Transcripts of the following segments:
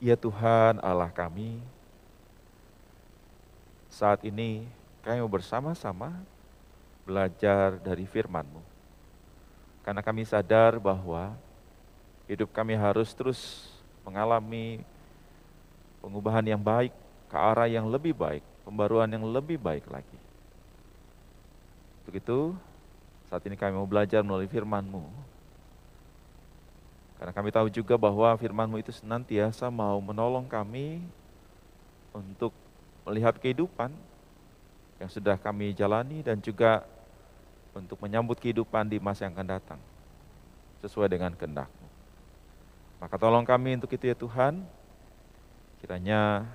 Ya Tuhan Allah kami, saat ini kami bersama-sama belajar dari firman-Mu. Karena kami sadar bahwa hidup kami harus terus mengalami pengubahan yang baik, ke arah yang lebih baik, pembaruan yang lebih baik lagi. Untuk itu, saat ini kami mau belajar melalui firman-Mu. Karena kami tahu juga bahwa firman-Mu itu senantiasa mau menolong kami untuk melihat kehidupan yang sudah kami jalani dan juga untuk menyambut kehidupan di masa yang akan datang sesuai dengan kehendak-Mu. Maka tolong kami untuk itu ya Tuhan, kiranya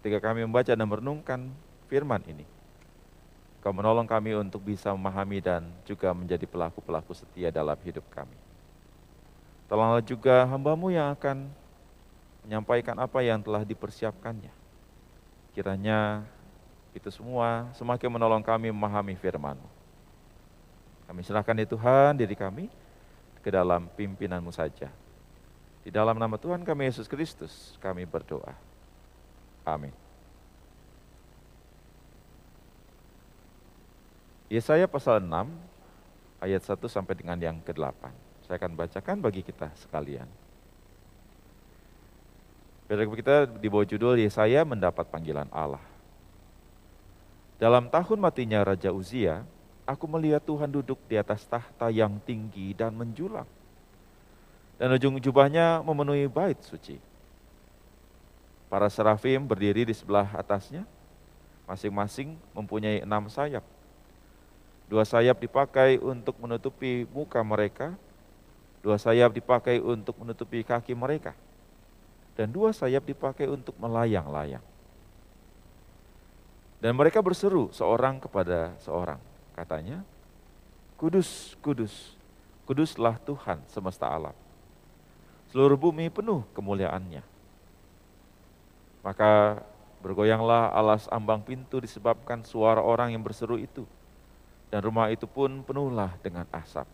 ketika kami membaca dan merenungkan firman ini, Kau menolong kami untuk bisa memahami dan juga menjadi pelaku-pelaku setia dalam hidup kami. Tolonglah juga hambamu yang akan menyampaikan apa yang telah dipersiapkannya. Kiranya itu semua semakin menolong kami memahami firman-Mu. Kami serahkan ya Tuhan diri kami ke dalam pimpinanmu saja. Di dalam nama Tuhan kami Yesus Kristus kami berdoa. Amin. Yesaya pasal 6 ayat 1 sampai dengan yang ke-8. Saya akan bacakan bagi kita sekalian. Paragraf kita di bawah judul Yesaya mendapat panggilan Allah. Dalam tahun matinya Raja Uzia, aku melihat Tuhan duduk di atas tahta yang tinggi dan menjulang dan ujung jubahnya memenuhi bait suci. Para serafim berdiri di sebelah atasnya, masing-masing mempunyai enam sayap. Dua sayap dipakai untuk menutupi muka mereka, dua sayap dipakai untuk menutupi kaki mereka, dan dua sayap dipakai untuk melayang-layang. Dan mereka berseru seorang kepada seorang, katanya, Kudus, kudus, kuduslah Tuhan semesta alam seluruh bumi penuh kemuliaannya. Maka bergoyanglah alas ambang pintu disebabkan suara orang yang berseru itu. Dan rumah itu pun penuhlah dengan asap.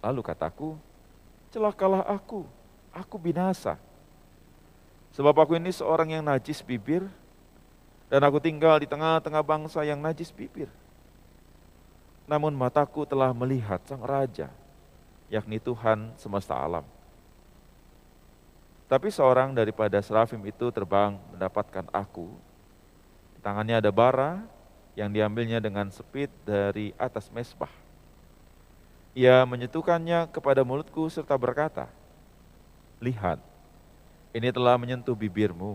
Lalu kataku, celakalah aku, aku binasa. Sebab aku ini seorang yang najis bibir, dan aku tinggal di tengah-tengah bangsa yang najis bibir. Namun mataku telah melihat sang raja, yakni Tuhan semesta alam. Tapi seorang daripada serafim itu terbang mendapatkan aku. Di tangannya ada bara yang diambilnya dengan sepit dari atas mesbah. Ia menyentuhkannya kepada mulutku serta berkata, Lihat, ini telah menyentuh bibirmu,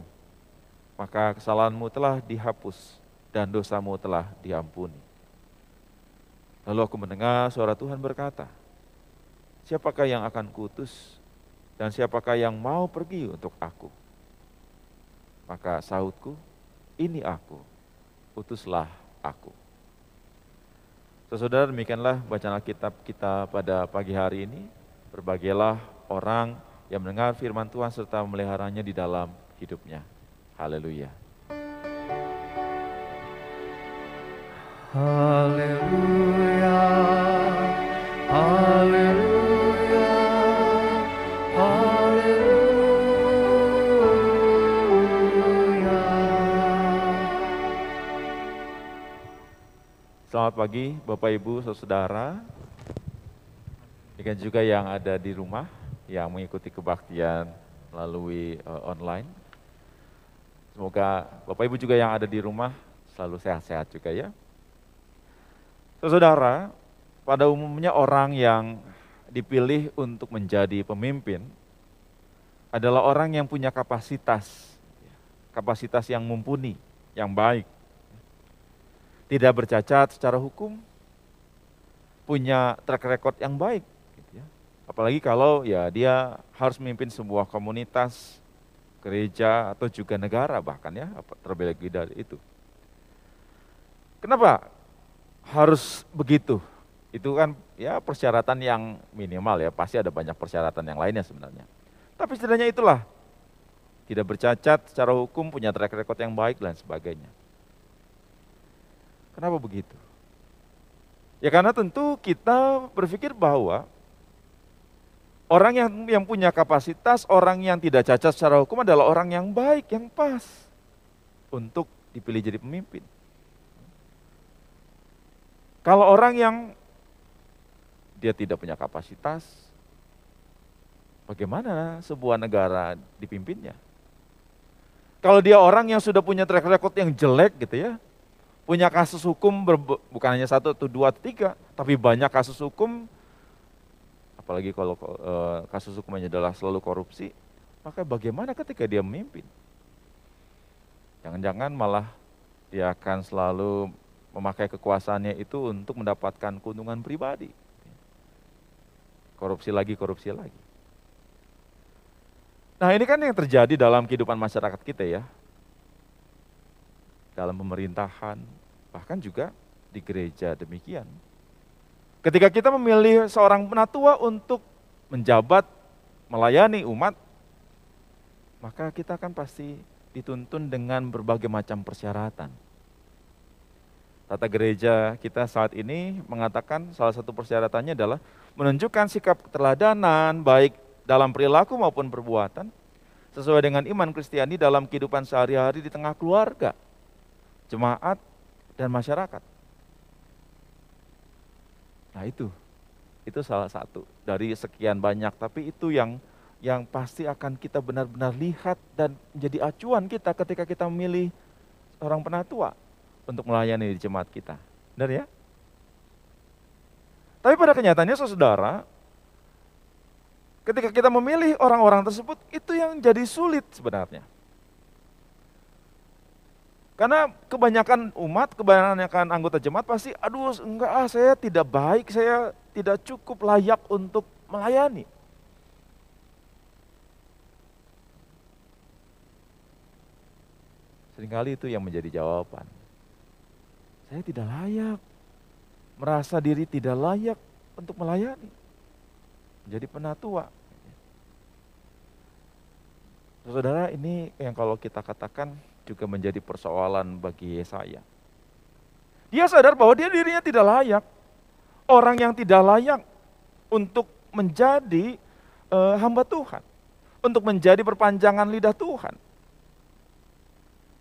maka kesalahanmu telah dihapus dan dosamu telah diampuni. Lalu aku mendengar suara Tuhan berkata, Siapakah yang akan kutus dan siapakah yang mau pergi untuk aku? Maka sautku, ini aku, utuslah aku. Saudara demikianlah bacaan Alkitab kita pada pagi hari ini. Berbagilah orang yang mendengar firman Tuhan serta memeliharanya di dalam hidupnya. Haleluya. Haleluya. Haleluya. Pagi Bapak Ibu Saudara. Demikian juga yang ada di rumah yang mengikuti kebaktian melalui uh, online. Semoga Bapak Ibu juga yang ada di rumah selalu sehat-sehat juga ya. Saudara, pada umumnya orang yang dipilih untuk menjadi pemimpin adalah orang yang punya kapasitas, kapasitas yang mumpuni, yang baik tidak bercacat secara hukum, punya track record yang baik. Gitu ya. Apalagi kalau ya dia harus memimpin sebuah komunitas, gereja atau juga negara bahkan ya, terlebih lagi dari itu. Kenapa harus begitu? Itu kan ya persyaratan yang minimal ya, pasti ada banyak persyaratan yang lainnya sebenarnya. Tapi setidaknya itulah, tidak bercacat secara hukum, punya track record yang baik dan sebagainya. Kenapa begitu? Ya karena tentu kita berpikir bahwa Orang yang yang punya kapasitas, orang yang tidak cacat secara hukum adalah orang yang baik, yang pas untuk dipilih jadi pemimpin. Kalau orang yang dia tidak punya kapasitas, bagaimana sebuah negara dipimpinnya? Kalau dia orang yang sudah punya track record yang jelek gitu ya, punya kasus hukum bukan hanya satu atau dua atau tiga, tapi banyak kasus hukum, apalagi kalau e, kasus hukumnya adalah selalu korupsi, maka bagaimana ketika dia memimpin? Jangan-jangan malah dia akan selalu memakai kekuasaannya itu untuk mendapatkan keuntungan pribadi. Korupsi lagi, korupsi lagi. Nah ini kan yang terjadi dalam kehidupan masyarakat kita ya. Dalam pemerintahan, bahkan juga di gereja demikian. Ketika kita memilih seorang penatua untuk menjabat, melayani umat, maka kita kan pasti dituntun dengan berbagai macam persyaratan Tata gereja kita saat ini mengatakan salah satu persyaratannya adalah menunjukkan sikap keteladanan baik dalam perilaku maupun perbuatan sesuai dengan iman Kristiani dalam kehidupan sehari-hari di tengah keluarga, jemaat, dan masyarakat. Nah itu, itu salah satu dari sekian banyak, tapi itu yang yang pasti akan kita benar-benar lihat dan menjadi acuan kita ketika kita memilih orang penatua untuk melayani di jemaat kita. Benar ya? Tapi pada kenyataannya saudara, ketika kita memilih orang-orang tersebut, itu yang jadi sulit sebenarnya. Karena kebanyakan umat, kebanyakan anggota jemaat pasti, aduh enggak ah saya tidak baik, saya tidak cukup layak untuk melayani. Seringkali itu yang menjadi jawaban. Saya tidak layak. Merasa diri tidak layak untuk melayani. Menjadi penatua. Saudara, ini yang kalau kita katakan juga menjadi persoalan bagi Yesaya. Dia sadar bahwa dia dirinya tidak layak. Orang yang tidak layak untuk menjadi uh, hamba Tuhan. Untuk menjadi perpanjangan lidah Tuhan.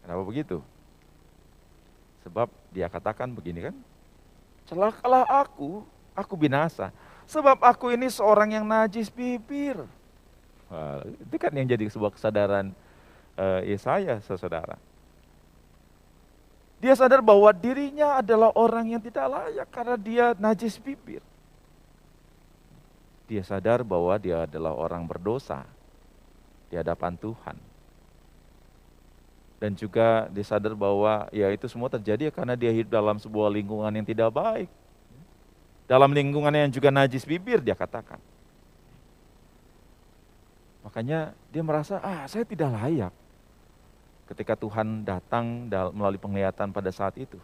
Kenapa begitu? Sebab dia katakan begini kan, celakalah aku, aku binasa. Sebab aku ini seorang yang najis bibir. Wah, itu kan yang jadi sebuah kesadaran uh, Yesaya, saudara. Dia sadar bahwa dirinya adalah orang yang tidak layak karena dia najis bibir. Dia sadar bahwa dia adalah orang berdosa di hadapan Tuhan dan juga disadar bahwa ya itu semua terjadi karena dia hidup dalam sebuah lingkungan yang tidak baik. Dalam lingkungan yang juga najis bibir dia katakan. Makanya dia merasa, ah saya tidak layak. Ketika Tuhan datang melalui penglihatan pada saat itu.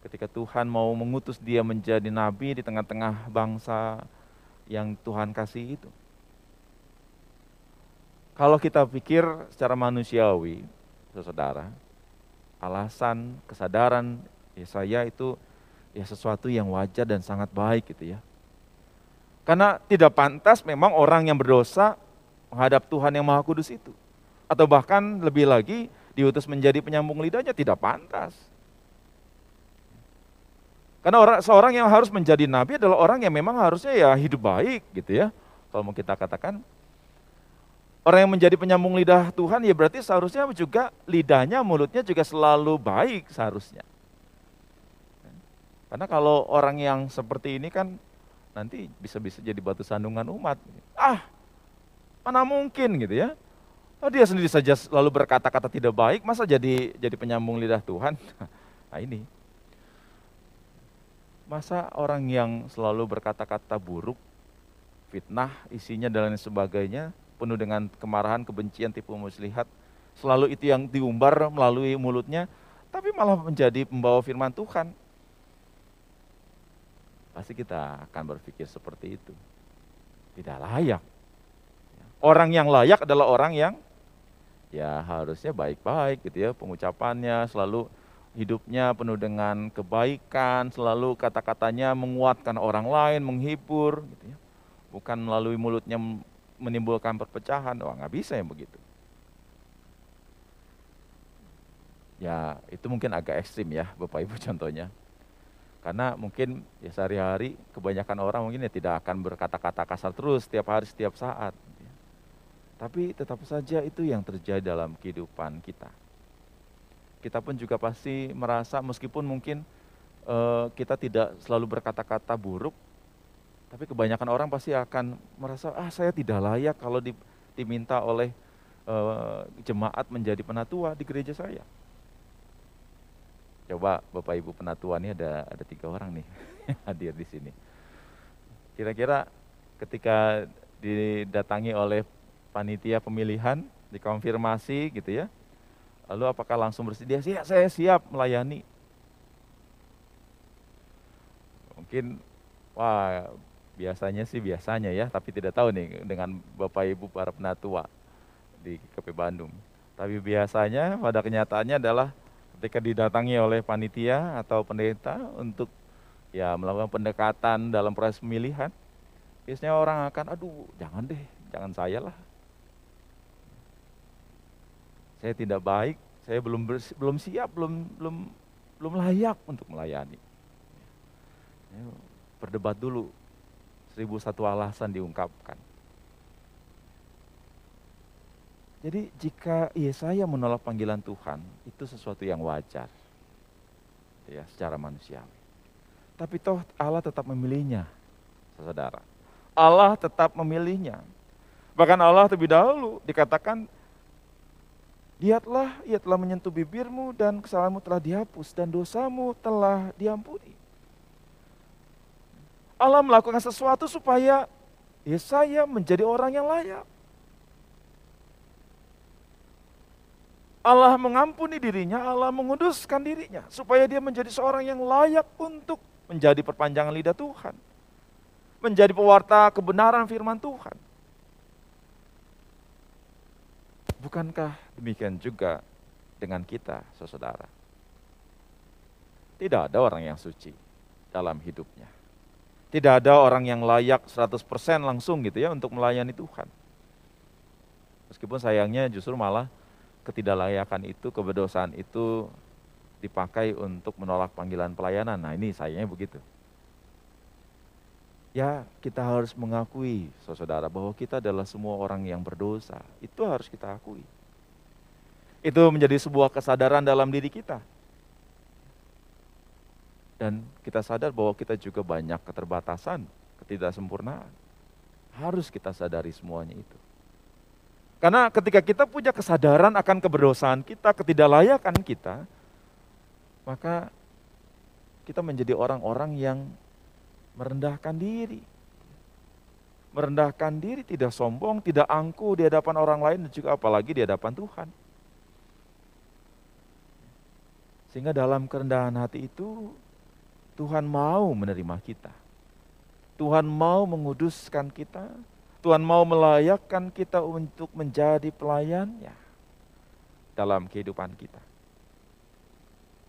Ketika Tuhan mau mengutus dia menjadi nabi di tengah-tengah bangsa yang Tuhan kasih itu. Kalau kita pikir secara manusiawi, saudara, alasan kesadaran ya saya itu ya sesuatu yang wajar dan sangat baik gitu ya. Karena tidak pantas memang orang yang berdosa menghadap Tuhan yang Maha Kudus itu. Atau bahkan lebih lagi diutus menjadi penyambung lidahnya tidak pantas. Karena orang, seorang yang harus menjadi nabi adalah orang yang memang harusnya ya hidup baik gitu ya. Kalau mau kita katakan Orang yang menjadi penyambung lidah Tuhan ya berarti seharusnya juga lidahnya, mulutnya juga selalu baik seharusnya. Karena kalau orang yang seperti ini kan nanti bisa-bisa jadi batu sandungan umat. Ah, mana mungkin gitu ya. Oh, dia sendiri saja lalu berkata-kata tidak baik, masa jadi jadi penyambung lidah Tuhan? Nah ini. Masa orang yang selalu berkata-kata buruk, fitnah, isinya dan lain sebagainya, penuh dengan kemarahan, kebencian, tipu muslihat. Selalu itu yang diumbar melalui mulutnya, tapi malah menjadi pembawa firman Tuhan. Pasti kita akan berpikir seperti itu. Tidak layak. Orang yang layak adalah orang yang ya harusnya baik-baik gitu ya pengucapannya, selalu hidupnya penuh dengan kebaikan, selalu kata-katanya menguatkan orang lain, menghibur gitu ya bukan melalui mulutnya menimbulkan perpecahan, wah nggak bisa yang begitu. Ya itu mungkin agak ekstrim ya Bapak Ibu contohnya. Karena mungkin ya sehari-hari kebanyakan orang mungkin ya tidak akan berkata-kata kasar terus setiap hari, setiap saat. Tapi tetap saja itu yang terjadi dalam kehidupan kita. Kita pun juga pasti merasa meskipun mungkin uh, kita tidak selalu berkata-kata buruk, tapi kebanyakan orang pasti akan merasa, ah saya tidak layak kalau di, diminta oleh uh, jemaat menjadi penatua di gereja saya. Coba Bapak Ibu penatua ini ada ada tiga orang nih hadir di sini. Kira-kira ketika didatangi oleh panitia pemilihan, dikonfirmasi gitu ya, lalu apakah langsung bersedia? Siap, saya siap melayani. Mungkin, wah biasanya sih biasanya ya, tapi tidak tahu nih dengan Bapak Ibu para penatua di KP Bandung. Tapi biasanya pada kenyataannya adalah ketika didatangi oleh panitia atau pendeta untuk ya melakukan pendekatan dalam proses pemilihan, biasanya orang akan, aduh jangan deh, jangan saya lah. Saya tidak baik, saya belum belum siap, belum belum belum layak untuk melayani. Ya, berdebat dulu seribu satu alasan diungkapkan. Jadi jika Yesaya menolak panggilan Tuhan, itu sesuatu yang wajar. Ya, secara manusiawi. Tapi toh Allah tetap memilihnya, saudara. Allah tetap memilihnya. Bahkan Allah terlebih dahulu dikatakan, Lihatlah, ia telah menyentuh bibirmu dan kesalahanmu telah dihapus dan dosamu telah diampuni. Allah melakukan sesuatu supaya Yesaya menjadi orang yang layak. Allah mengampuni dirinya, Allah menguduskan dirinya supaya dia menjadi seorang yang layak untuk menjadi perpanjangan lidah Tuhan. Menjadi pewarta kebenaran firman Tuhan. Bukankah demikian juga dengan kita, saudara? Tidak ada orang yang suci dalam hidupnya. Tidak ada orang yang layak 100% langsung gitu ya untuk melayani Tuhan. Meskipun sayangnya justru malah ketidaklayakan itu, keberdosaan itu dipakai untuk menolak panggilan pelayanan. Nah ini sayangnya begitu. Ya kita harus mengakui saudara bahwa kita adalah semua orang yang berdosa. Itu harus kita akui. Itu menjadi sebuah kesadaran dalam diri kita. Dan kita sadar bahwa kita juga banyak keterbatasan, ketidaksempurnaan. Harus kita sadari semuanya itu. Karena ketika kita punya kesadaran akan keberdosaan kita, ketidaklayakan kita, maka kita menjadi orang-orang yang merendahkan diri. Merendahkan diri, tidak sombong, tidak angkuh di hadapan orang lain, dan juga apalagi di hadapan Tuhan. Sehingga dalam kerendahan hati itu, Tuhan mau menerima kita. Tuhan mau menguduskan kita. Tuhan mau melayakkan kita untuk menjadi pelayannya dalam kehidupan kita.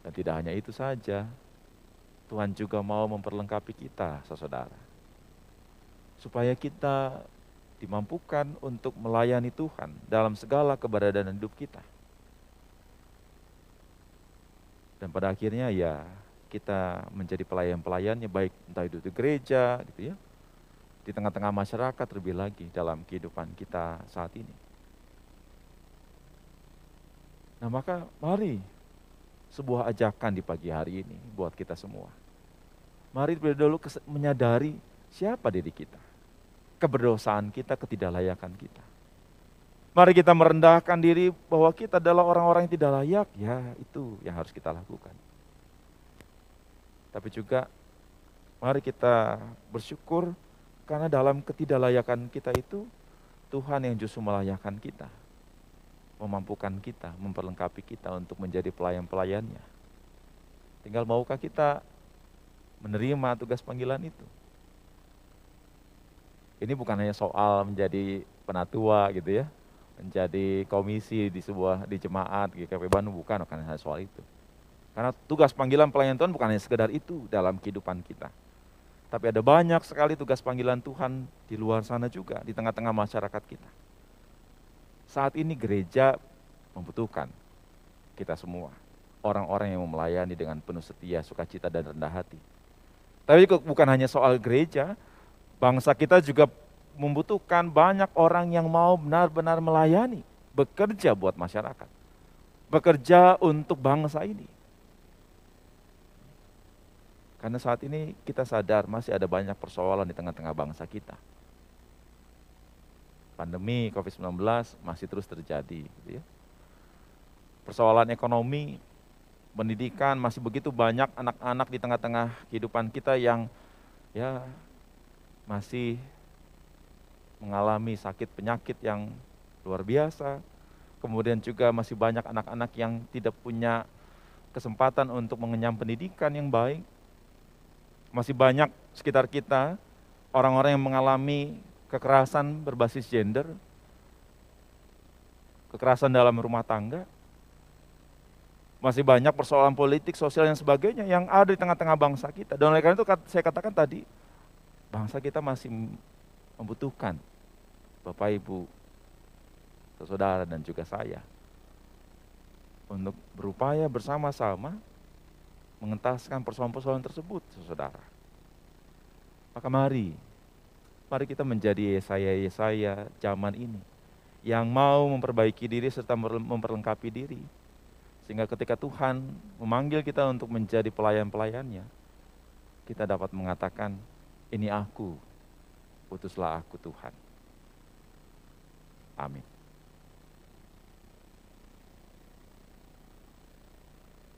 Dan tidak hanya itu saja, Tuhan juga mau memperlengkapi kita, saudara. Supaya kita dimampukan untuk melayani Tuhan dalam segala keberadaan hidup kita. Dan pada akhirnya ya kita menjadi pelayan-pelayannya baik entah itu di gereja gitu ya di tengah-tengah masyarakat terlebih lagi dalam kehidupan kita saat ini. Nah maka mari sebuah ajakan di pagi hari ini buat kita semua. Mari terlebih dahulu menyadari siapa diri kita. Keberdosaan kita, ketidaklayakan kita. Mari kita merendahkan diri bahwa kita adalah orang-orang yang tidak layak. Ya itu yang harus kita lakukan tapi juga mari kita bersyukur karena dalam ketidaklayakan kita itu Tuhan yang justru melayakkan kita, memampukan kita, memperlengkapi kita untuk menjadi pelayan-pelayannya. Tinggal maukah kita menerima tugas panggilan itu. Ini bukan hanya soal menjadi penatua gitu ya, menjadi komisi di sebuah di jemaat GKP Bandung bukan, bukan hanya soal itu. Karena tugas panggilan pelayanan Tuhan bukan hanya sekedar itu dalam kehidupan kita. Tapi ada banyak sekali tugas panggilan Tuhan di luar sana juga, di tengah-tengah masyarakat kita. Saat ini gereja membutuhkan kita semua. Orang-orang yang melayani dengan penuh setia, sukacita, dan rendah hati. Tapi bukan hanya soal gereja, bangsa kita juga membutuhkan banyak orang yang mau benar-benar melayani, bekerja buat masyarakat, bekerja untuk bangsa ini. Karena saat ini kita sadar masih ada banyak persoalan di tengah-tengah bangsa kita. Pandemi COVID-19 masih terus terjadi. Gitu ya. Persoalan ekonomi, pendidikan masih begitu banyak anak-anak di tengah-tengah kehidupan kita yang ya masih mengalami sakit penyakit yang luar biasa. Kemudian juga masih banyak anak-anak yang tidak punya kesempatan untuk mengenyam pendidikan yang baik. Masih banyak sekitar kita orang-orang yang mengalami kekerasan berbasis gender, kekerasan dalam rumah tangga, masih banyak persoalan politik, sosial dan sebagainya yang ada di tengah-tengah bangsa kita. Dan oleh karena itu saya katakan tadi, bangsa kita masih membutuhkan Bapak Ibu, saudara dan juga saya untuk berupaya bersama-sama mengentaskan persoalan-persoalan tersebut, saudara. Maka mari, mari kita menjadi Yesaya-Yesaya zaman ini yang mau memperbaiki diri serta memperlengkapi diri. Sehingga ketika Tuhan memanggil kita untuk menjadi pelayan-pelayannya, kita dapat mengatakan, ini aku, putuslah aku Tuhan. Amin.